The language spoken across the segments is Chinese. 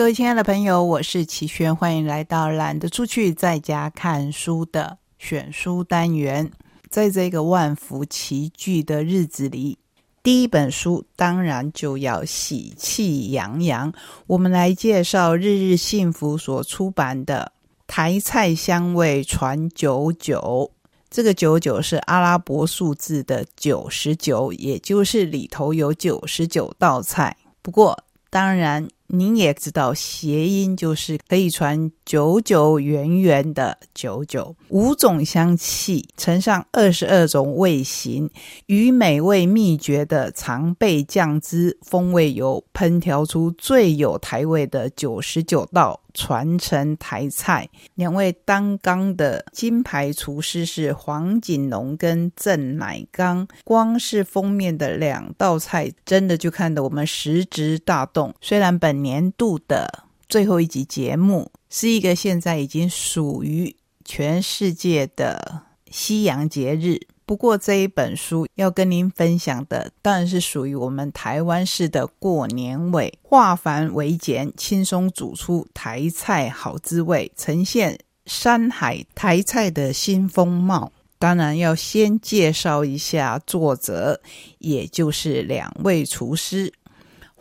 各位亲爱的朋友，我是齐轩，欢迎来到懒得出去在家看书的选书单元。在这个万福齐聚的日子里，第一本书当然就要喜气洋洋。我们来介绍日日幸福所出版的《台菜香味传九九》。这个九九是阿拉伯数字的九十九，也就是里头有九十九道菜。不过，当然。您也知道，谐音就是可以传九九圆圆的九九。五种香气乘上二十二种味型，与美味秘诀的常备酱汁风味油，烹调出最有台味的九十九道。传承台菜，两位担纲的金牌厨师是黄锦龙跟郑乃刚。光是封面的两道菜，真的就看得我们食指大动。虽然本年度的最后一集节目是一个现在已经属于全世界的西洋节日。不过这一本书要跟您分享的，当然是属于我们台湾式的过年味，化繁为简，轻松煮出台菜好滋味，呈现山海台菜的新风貌。当然要先介绍一下作者，也就是两位厨师。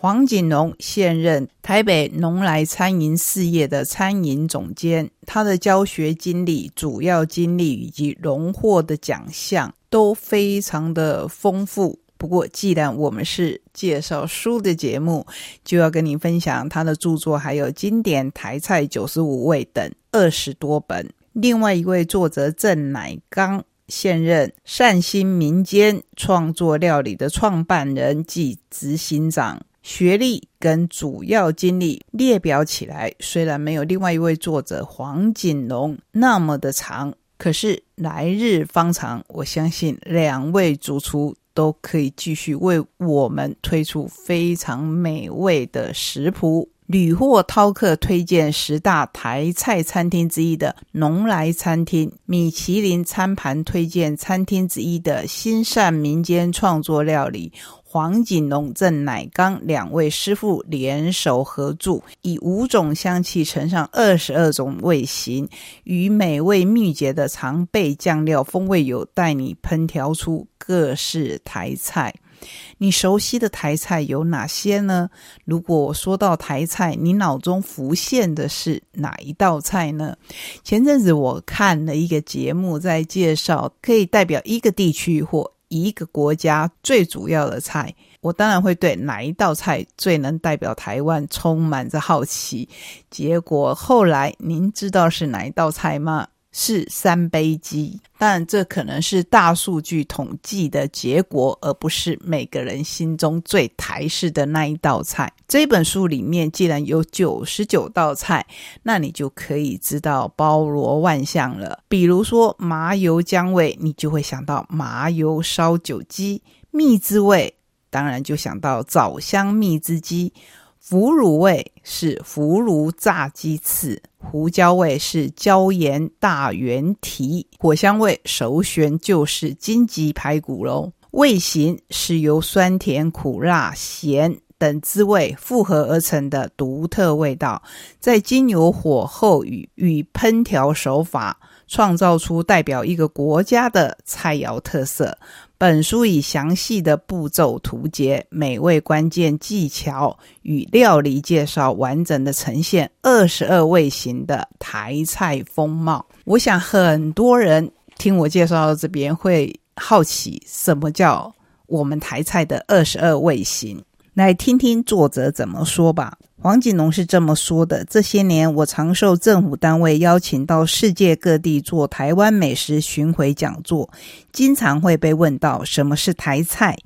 黄锦龙现任台北农来餐饮事业的餐饮总监，他的教学经历、主要经历以及荣获的奖项都非常的丰富。不过，既然我们是介绍书的节目，就要跟您分享他的著作，还有经典台菜九十五味等二十多本。另外一位作者郑乃刚，现任善心民间创作料理的创办人及执行长。学历跟主要经历列表起来，虽然没有另外一位作者黄锦龙那么的长，可是来日方长，我相信两位主厨都可以继续为我们推出非常美味的食谱。屡获饕客推荐十大台菜餐厅之一的农来餐厅，米其林餐盘推荐餐厅之一的新善民间创作料理。黄锦龙、郑乃刚两位师傅联手合著，以五种香气呈上二十二种味型，与美味秘诀的常备酱料风味油，带你烹调出各式台菜。你熟悉的台菜有哪些呢？如果说到台菜，你脑中浮现的是哪一道菜呢？前阵子我看了一个节目，在介绍可以代表一个地区或。一个国家最主要的菜，我当然会对哪一道菜最能代表台湾充满着好奇。结果后来，您知道是哪一道菜吗？是三杯鸡，但这可能是大数据统计的结果，而不是每个人心中最台式的那一道菜。这本书里面既然有九十九道菜，那你就可以知道包罗万象了。比如说麻油姜味，你就会想到麻油烧酒鸡；蜜汁味，当然就想到枣香蜜汁鸡。腐乳味是腐乳炸鸡翅，胡椒味是椒盐大圆蹄，果香味首选就是金棘排骨喽。味型是由酸甜苦辣咸等滋味复合而成的独特味道，在经由火候与与烹调手法，创造出代表一个国家的菜肴特色。本书以详细的步骤图解、美味关键技巧与料理介绍，完整的呈现二十二味型的台菜风貌。我想很多人听我介绍到这边会好奇，什么叫我们台菜的二十二味型？来听听作者怎么说吧。黄锦龙是这么说的：这些年，我常受政府单位邀请到世界各地做台湾美食巡回讲座，经常会被问到什么是台菜。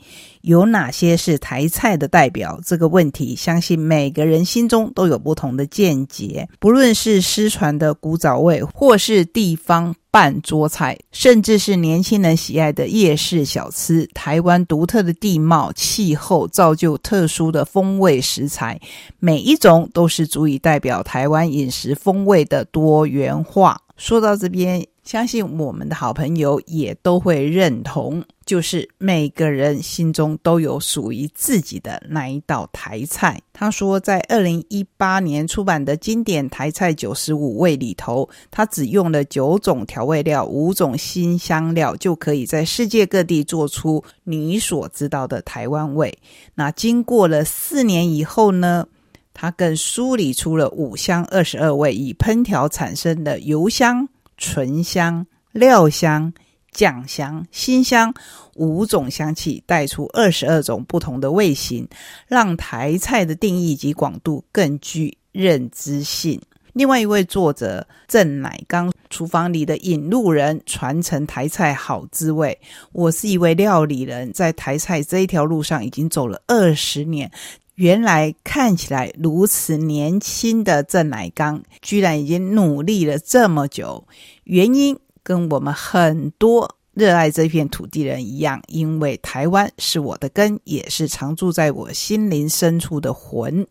有哪些是台菜的代表？这个问题，相信每个人心中都有不同的见解。不论是失传的古早味，或是地方半桌菜，甚至是年轻人喜爱的夜市小吃，台湾独特的地貌、气候造就特殊的风味食材，每一种都是足以代表台湾饮食风味的多元化。说到这边，相信我们的好朋友也都会认同，就是每个人心中都有属于自己的那一道台菜。他说，在二零一八年出版的经典台菜九十五味里头，他只用了九种调味料、五种新香料，就可以在世界各地做出你所知道的台湾味。那经过了四年以后呢？它更梳理出了五香二十二味，以烹调产生的油香、醇香、料香、酱香、辛香五种香气，带出二十二种不同的味型，让台菜的定义及广度更具认知性。另外一位作者郑乃刚，厨房里的引路人，传承台菜好滋味。我是一位料理人，在台菜这一条路上已经走了二十年。原来看起来如此年轻的郑乃刚，居然已经努力了这么久。原因跟我们很多热爱这片土地人一样，因为台湾是我的根，也是常住在我心灵深处的魂。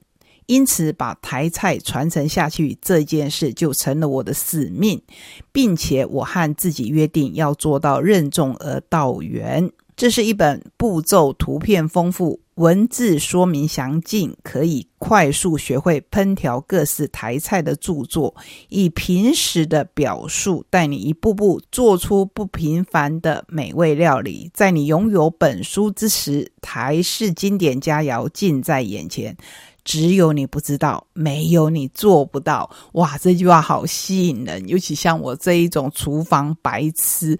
因此，把台菜传承下去这件事就成了我的使命，并且我和自己约定要做到任重而道远。这是一本步骤、图片丰富。文字说明详尽，可以快速学会烹调各式台菜的著作，以平时的表述带你一步步做出不平凡的美味料理。在你拥有本书之时，台式经典佳肴近在眼前，只有你不知道，没有你做不到。哇，这句话好吸引人，尤其像我这一种厨房白痴。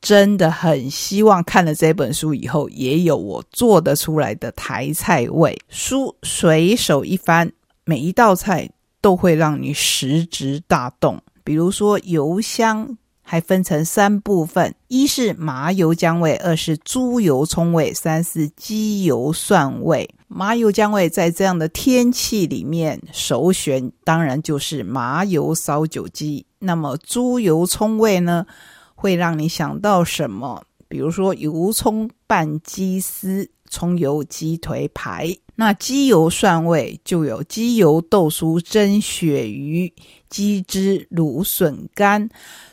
真的很希望看了这本书以后，也有我做得出来的台菜味。书随手一翻，每一道菜都会让你食指大动。比如说油香，还分成三部分：一是麻油姜味，二是猪油葱味，三是鸡油蒜味。麻油姜味在这样的天气里面，首选当然就是麻油烧酒鸡。那么猪油葱味呢？会让你想到什么？比如说油葱拌鸡丝、葱油鸡腿排。那鸡油蒜味就有鸡油豆酥蒸鳕鱼、鸡汁芦笋干。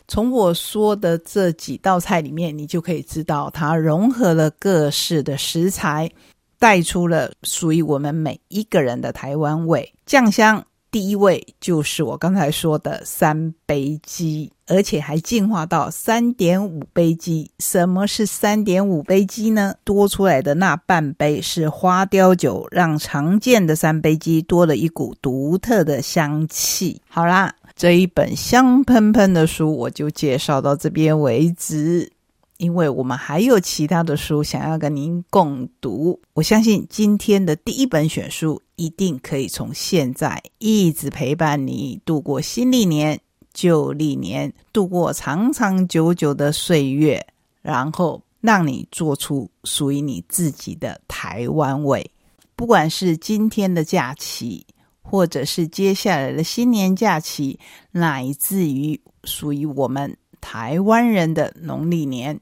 从我说的这几道菜里面，你就可以知道它融合了各式的食材，带出了属于我们每一个人的台湾味。酱香。第一位就是我刚才说的三杯鸡，而且还进化到三点五杯鸡。什么是三点五杯鸡呢？多出来的那半杯是花雕酒，让常见的三杯鸡多了一股独特的香气。好啦，这一本香喷喷的书我就介绍到这边为止。因为我们还有其他的书想要跟您共读，我相信今天的第一本选书一定可以从现在一直陪伴你度过新历年、旧历年，度过长长久久的岁月，然后让你做出属于你自己的台湾味。不管是今天的假期，或者是接下来的新年假期，乃至于属于我们。台湾人的农历年，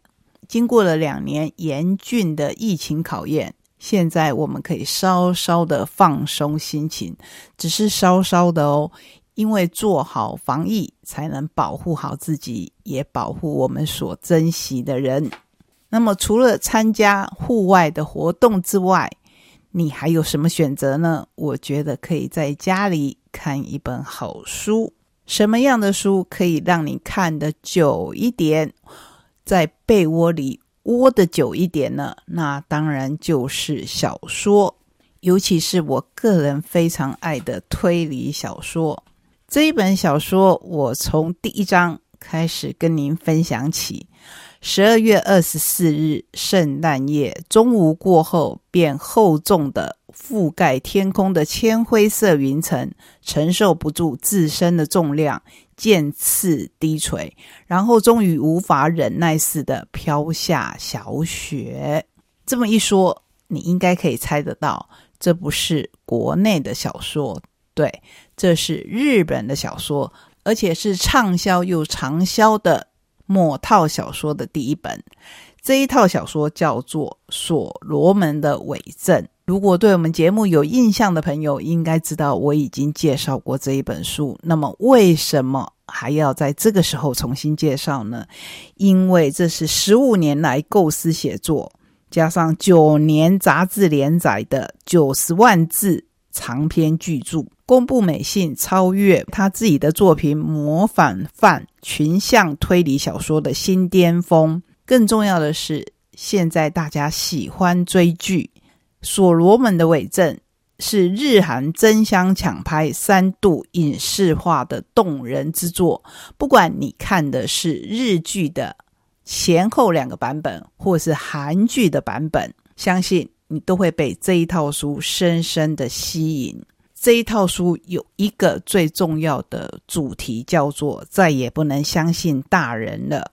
经过了两年严峻的疫情考验，现在我们可以稍稍的放松心情，只是稍稍的哦，因为做好防疫，才能保护好自己，也保护我们所珍惜的人。那么，除了参加户外的活动之外，你还有什么选择呢？我觉得可以在家里看一本好书。什么样的书可以让你看得久一点，在被窝里窝的久一点呢？那当然就是小说，尤其是我个人非常爱的推理小说。这一本小说，我从第一章开始跟您分享起。十二月二十四日，圣诞夜中午过后，便厚重的覆盖天空的铅灰色云层承受不住自身的重量，渐次低垂，然后终于无法忍耐似的飘下小雪。这么一说，你应该可以猜得到，这不是国内的小说，对，这是日本的小说，而且是畅销又长销的。某套小说的第一本，这一套小说叫做《所罗门的伪证》。如果对我们节目有印象的朋友，应该知道我已经介绍过这一本书。那么，为什么还要在这个时候重新介绍呢？因为这是十五年来构思写作，加上九年杂志连载的九十万字长篇巨著，公布美信超越他自己的作品，模仿犯群像推理小说的新巅峰。更重要的是，现在大家喜欢追剧。所罗门的伪证是日韩争相抢拍、三度影视化的动人之作。不管你看的是日剧的前后两个版本，或是韩剧的版本，相信你都会被这一套书深深的吸引。这一套书有一个最重要的主题，叫做“再也不能相信大人了”。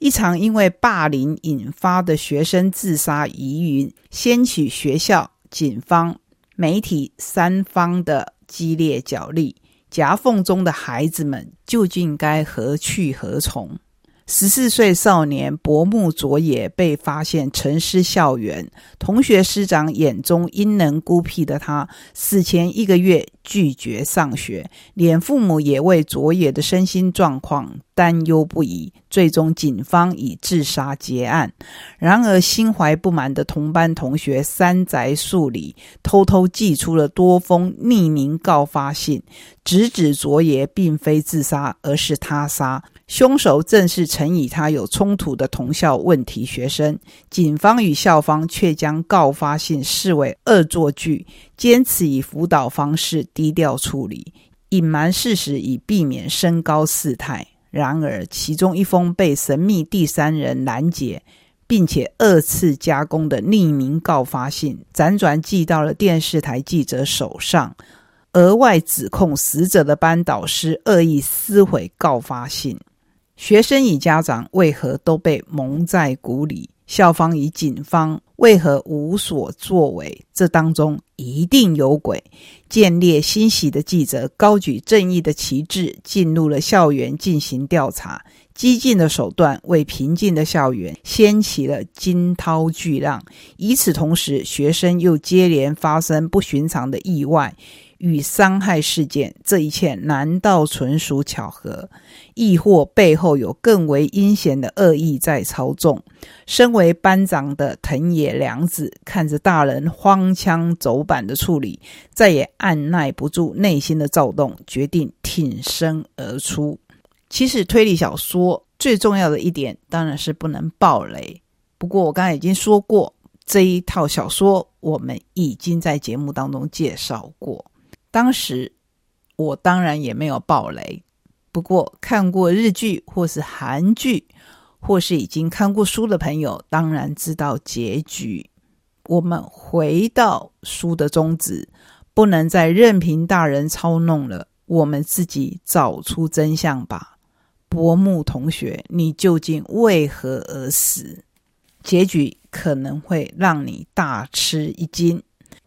一场因为霸凌引发的学生自杀疑云，掀起学校、警方、媒体三方的激烈角力。夹缝中的孩子们究竟该何去何从？十四岁少年薄木卓也被发现沉尸校园，同学师长眼中阴能孤僻的他，死前一个月拒绝上学，连父母也为卓也的身心状况担忧不已。最终，警方以自杀结案。然而，心怀不满的同班同学山宅树里偷偷寄出了多封匿名告发信，直指卓也并非自杀，而是他杀。凶手正是曾与他有冲突的同校问题学生，警方与校方却将告发信视为恶作剧，坚持以辅导方式低调处理，隐瞒事实以避免升高事态。然而，其中一封被神秘第三人拦截，并且二次加工的匿名告发信，辗转寄到了电视台记者手上，额外指控死者的班导师恶意撕毁告发信。学生与家长为何都被蒙在鼓里？校方与警方为何无所作为？这当中一定有鬼！见猎欣喜的记者高举正义的旗帜，进入了校园进行调查。激进的手段为平静的校园掀起了惊涛巨浪。与此同时，学生又接连发生不寻常的意外。与伤害事件，这一切难道纯属巧合，亦或背后有更为阴险的恶意在操纵？身为班长的藤野良子看着大人荒腔走板的处理，再也按耐不住内心的躁动，决定挺身而出。其实推理小说最重要的一点，当然是不能爆雷。不过我刚才已经说过，这一套小说我们已经在节目当中介绍过。当时我当然也没有爆雷，不过看过日剧或是韩剧，或是已经看过书的朋友，当然知道结局。我们回到书的宗旨，不能再任凭大人操弄了，我们自己找出真相吧。薄木同学，你究竟为何而死？结局可能会让你大吃一惊。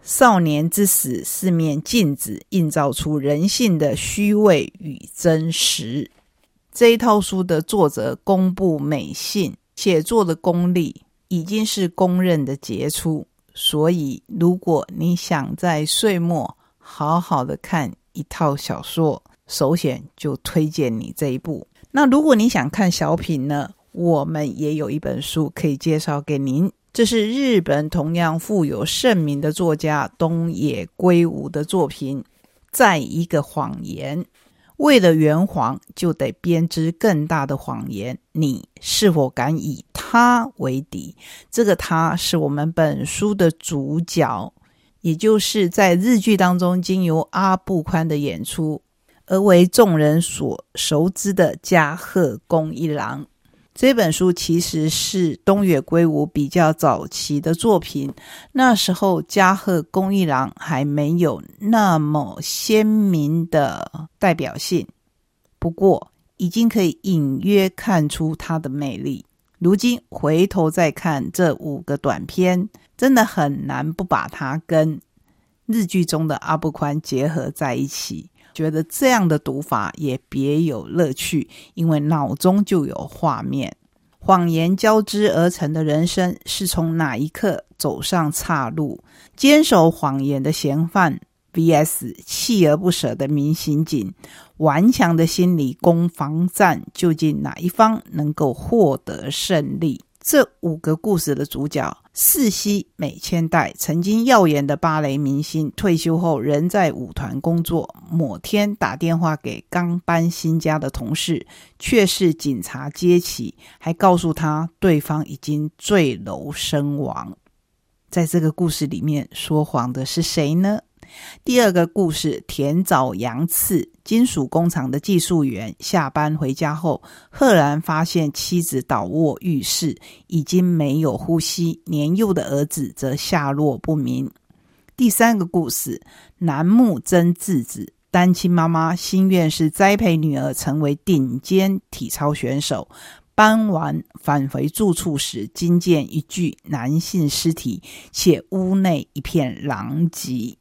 少年之死是面镜子，映照出人性的虚伪与真实。这一套书的作者公布美信，写作的功力已经是公认的杰出。所以，如果你想在岁末好好的看一套小说，首选就推荐你这一部。那如果你想看小品呢？我们也有一本书可以介绍给您。这是日本同样富有盛名的作家东野圭吾的作品。再一个谎言，为了圆谎，就得编织更大的谎言。你是否敢以他为敌？这个他是我们本书的主角，也就是在日剧当中经由阿部宽的演出而为众人所熟知的加贺恭一郎。这本书其实是东野圭吾比较早期的作品，那时候加贺恭一郎还没有那么鲜明的代表性，不过已经可以隐约看出他的魅力。如今回头再看这五个短片，真的很难不把它跟日剧中的阿部宽结合在一起。觉得这样的读法也别有乐趣，因为脑中就有画面。谎言交织而成的人生是从哪一刻走上岔路？坚守谎言的嫌犯 vs 锲而不舍的明刑警，顽强的心理攻防战，究竟哪一方能够获得胜利？这五个故事的主角四西美千代，曾经耀眼的芭蕾明星，退休后仍在舞团工作。某天打电话给刚搬新家的同事，却是警察接起，还告诉他对方已经坠楼身亡。在这个故事里面，说谎的是谁呢？第二个故事，田早洋次，金属工厂的技术员，下班回家后，赫然发现妻子倒卧浴室，已经没有呼吸，年幼的儿子则下落不明。第三个故事，楠木真智子，单亲妈妈，心愿是栽培女儿成为顶尖体操选手。搬完返回住处时，惊见一具男性尸体，且屋内一片狼藉。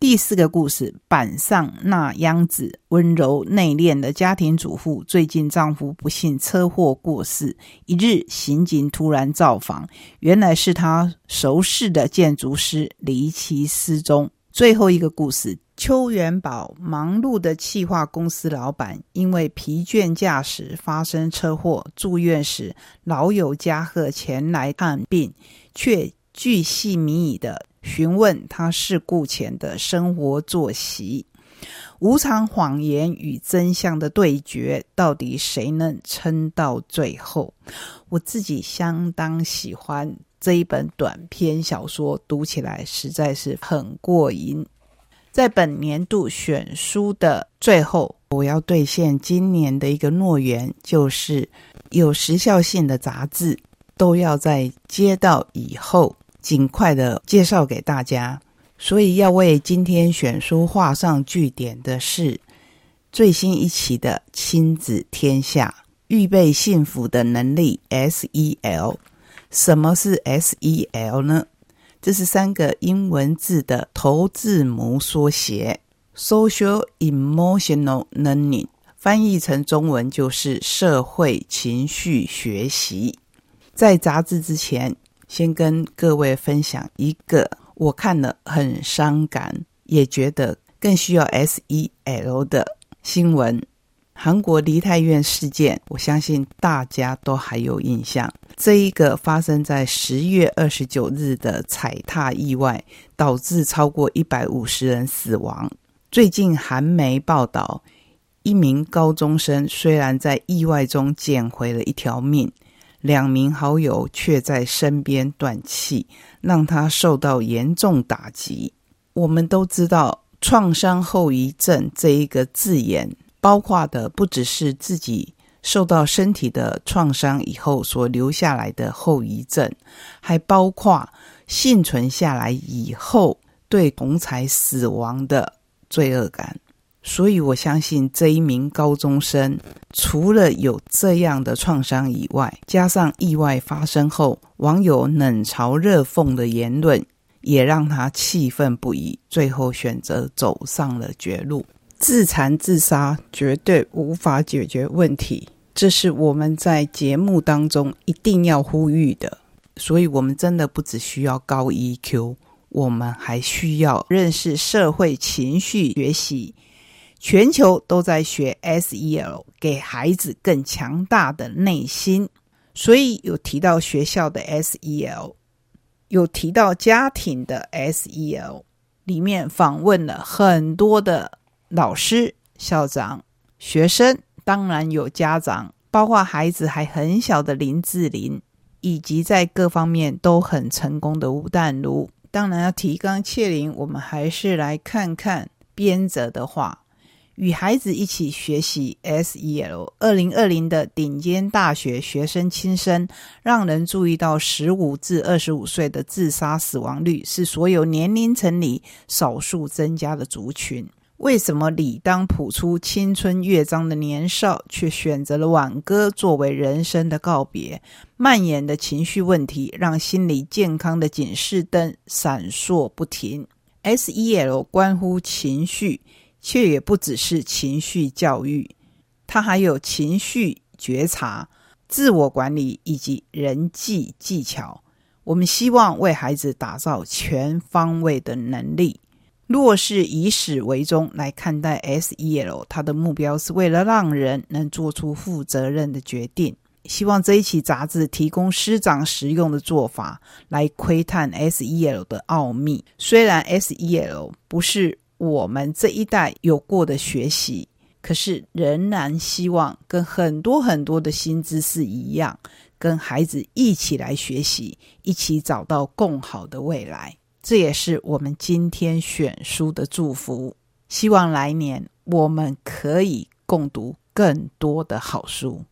第四个故事，板上那央子，温柔内敛的家庭主妇，最近丈夫不幸车祸过世。一日，刑警突然造访，原来是他熟识的建筑师离奇失踪。最后一个故事，邱元宝，忙碌的气化公司老板，因为疲倦驾驶发生车祸住院时，老友嘉贺前来看病，却巨细靡遗的。询问他事故前的生活作息，无常谎言与真相的对决，到底谁能撑到最后？我自己相当喜欢这一本短篇小说，读起来实在是很过瘾。在本年度选书的最后，我要兑现今年的一个诺言，就是有时效性的杂志都要在接到以后。尽快的介绍给大家，所以要为今天选书画上句点的是最新一期的《亲子天下》，预备幸福的能力 （SEL）。什么是 SEL 呢？这是三个英文字的头字母缩写，Social Emotional Learning，翻译成中文就是社会情绪学习。在杂志之前。先跟各位分享一个我看了很伤感，也觉得更需要 S E L 的新闻。韩国梨泰院事件，我相信大家都还有印象。这一个发生在十月二十九日的踩踏意外，导致超过一百五十人死亡。最近韩媒报道，一名高中生虽然在意外中捡回了一条命。两名好友却在身边断气，让他受到严重打击。我们都知道，创伤后遗症这一个字眼，包括的不只是自己受到身体的创伤以后所留下来的后遗症，还包括幸存下来以后对同才死亡的罪恶感。所以，我相信这一名高中生，除了有这样的创伤以外，加上意外发生后网友冷嘲热讽的言论，也让他气愤不已。最后选择走上了绝路，自残自杀绝对无法解决问题，这是我们在节目当中一定要呼吁的。所以，我们真的不只需要高 EQ，我们还需要认识社会情绪学习。全球都在学 SEL，给孩子更强大的内心。所以有提到学校的 SEL，有提到家庭的 SEL。里面访问了很多的老师、校长、学生，当然有家长，包括孩子还很小的林志玲，以及在各方面都很成功的吴淡如。当然要提纲挈领，我们还是来看看编者的话。与孩子一起学习 SEL，二零二零的顶尖大学学生轻生，让人注意到十五至二十五岁的自杀死亡率是所有年龄层里少数增加的族群。为什么理当谱出青春乐章的年少，却选择了挽歌作为人生的告别？蔓延的情绪问题，让心理健康的警示灯闪烁不停。SEL 关乎情绪。却也不只是情绪教育，它还有情绪觉察、自我管理以及人际技巧。我们希望为孩子打造全方位的能力。若是以始为终来看待 SEL，它的目标是为了让人能做出负责任的决定。希望这一期杂志提供师长实用的做法，来窥探 SEL 的奥秘。虽然 SEL 不是我们这一代有过的学习，可是仍然希望跟很多很多的新知识一样，跟孩子一起来学习，一起找到更好的未来。这也是我们今天选书的祝福。希望来年我们可以共读更多的好书。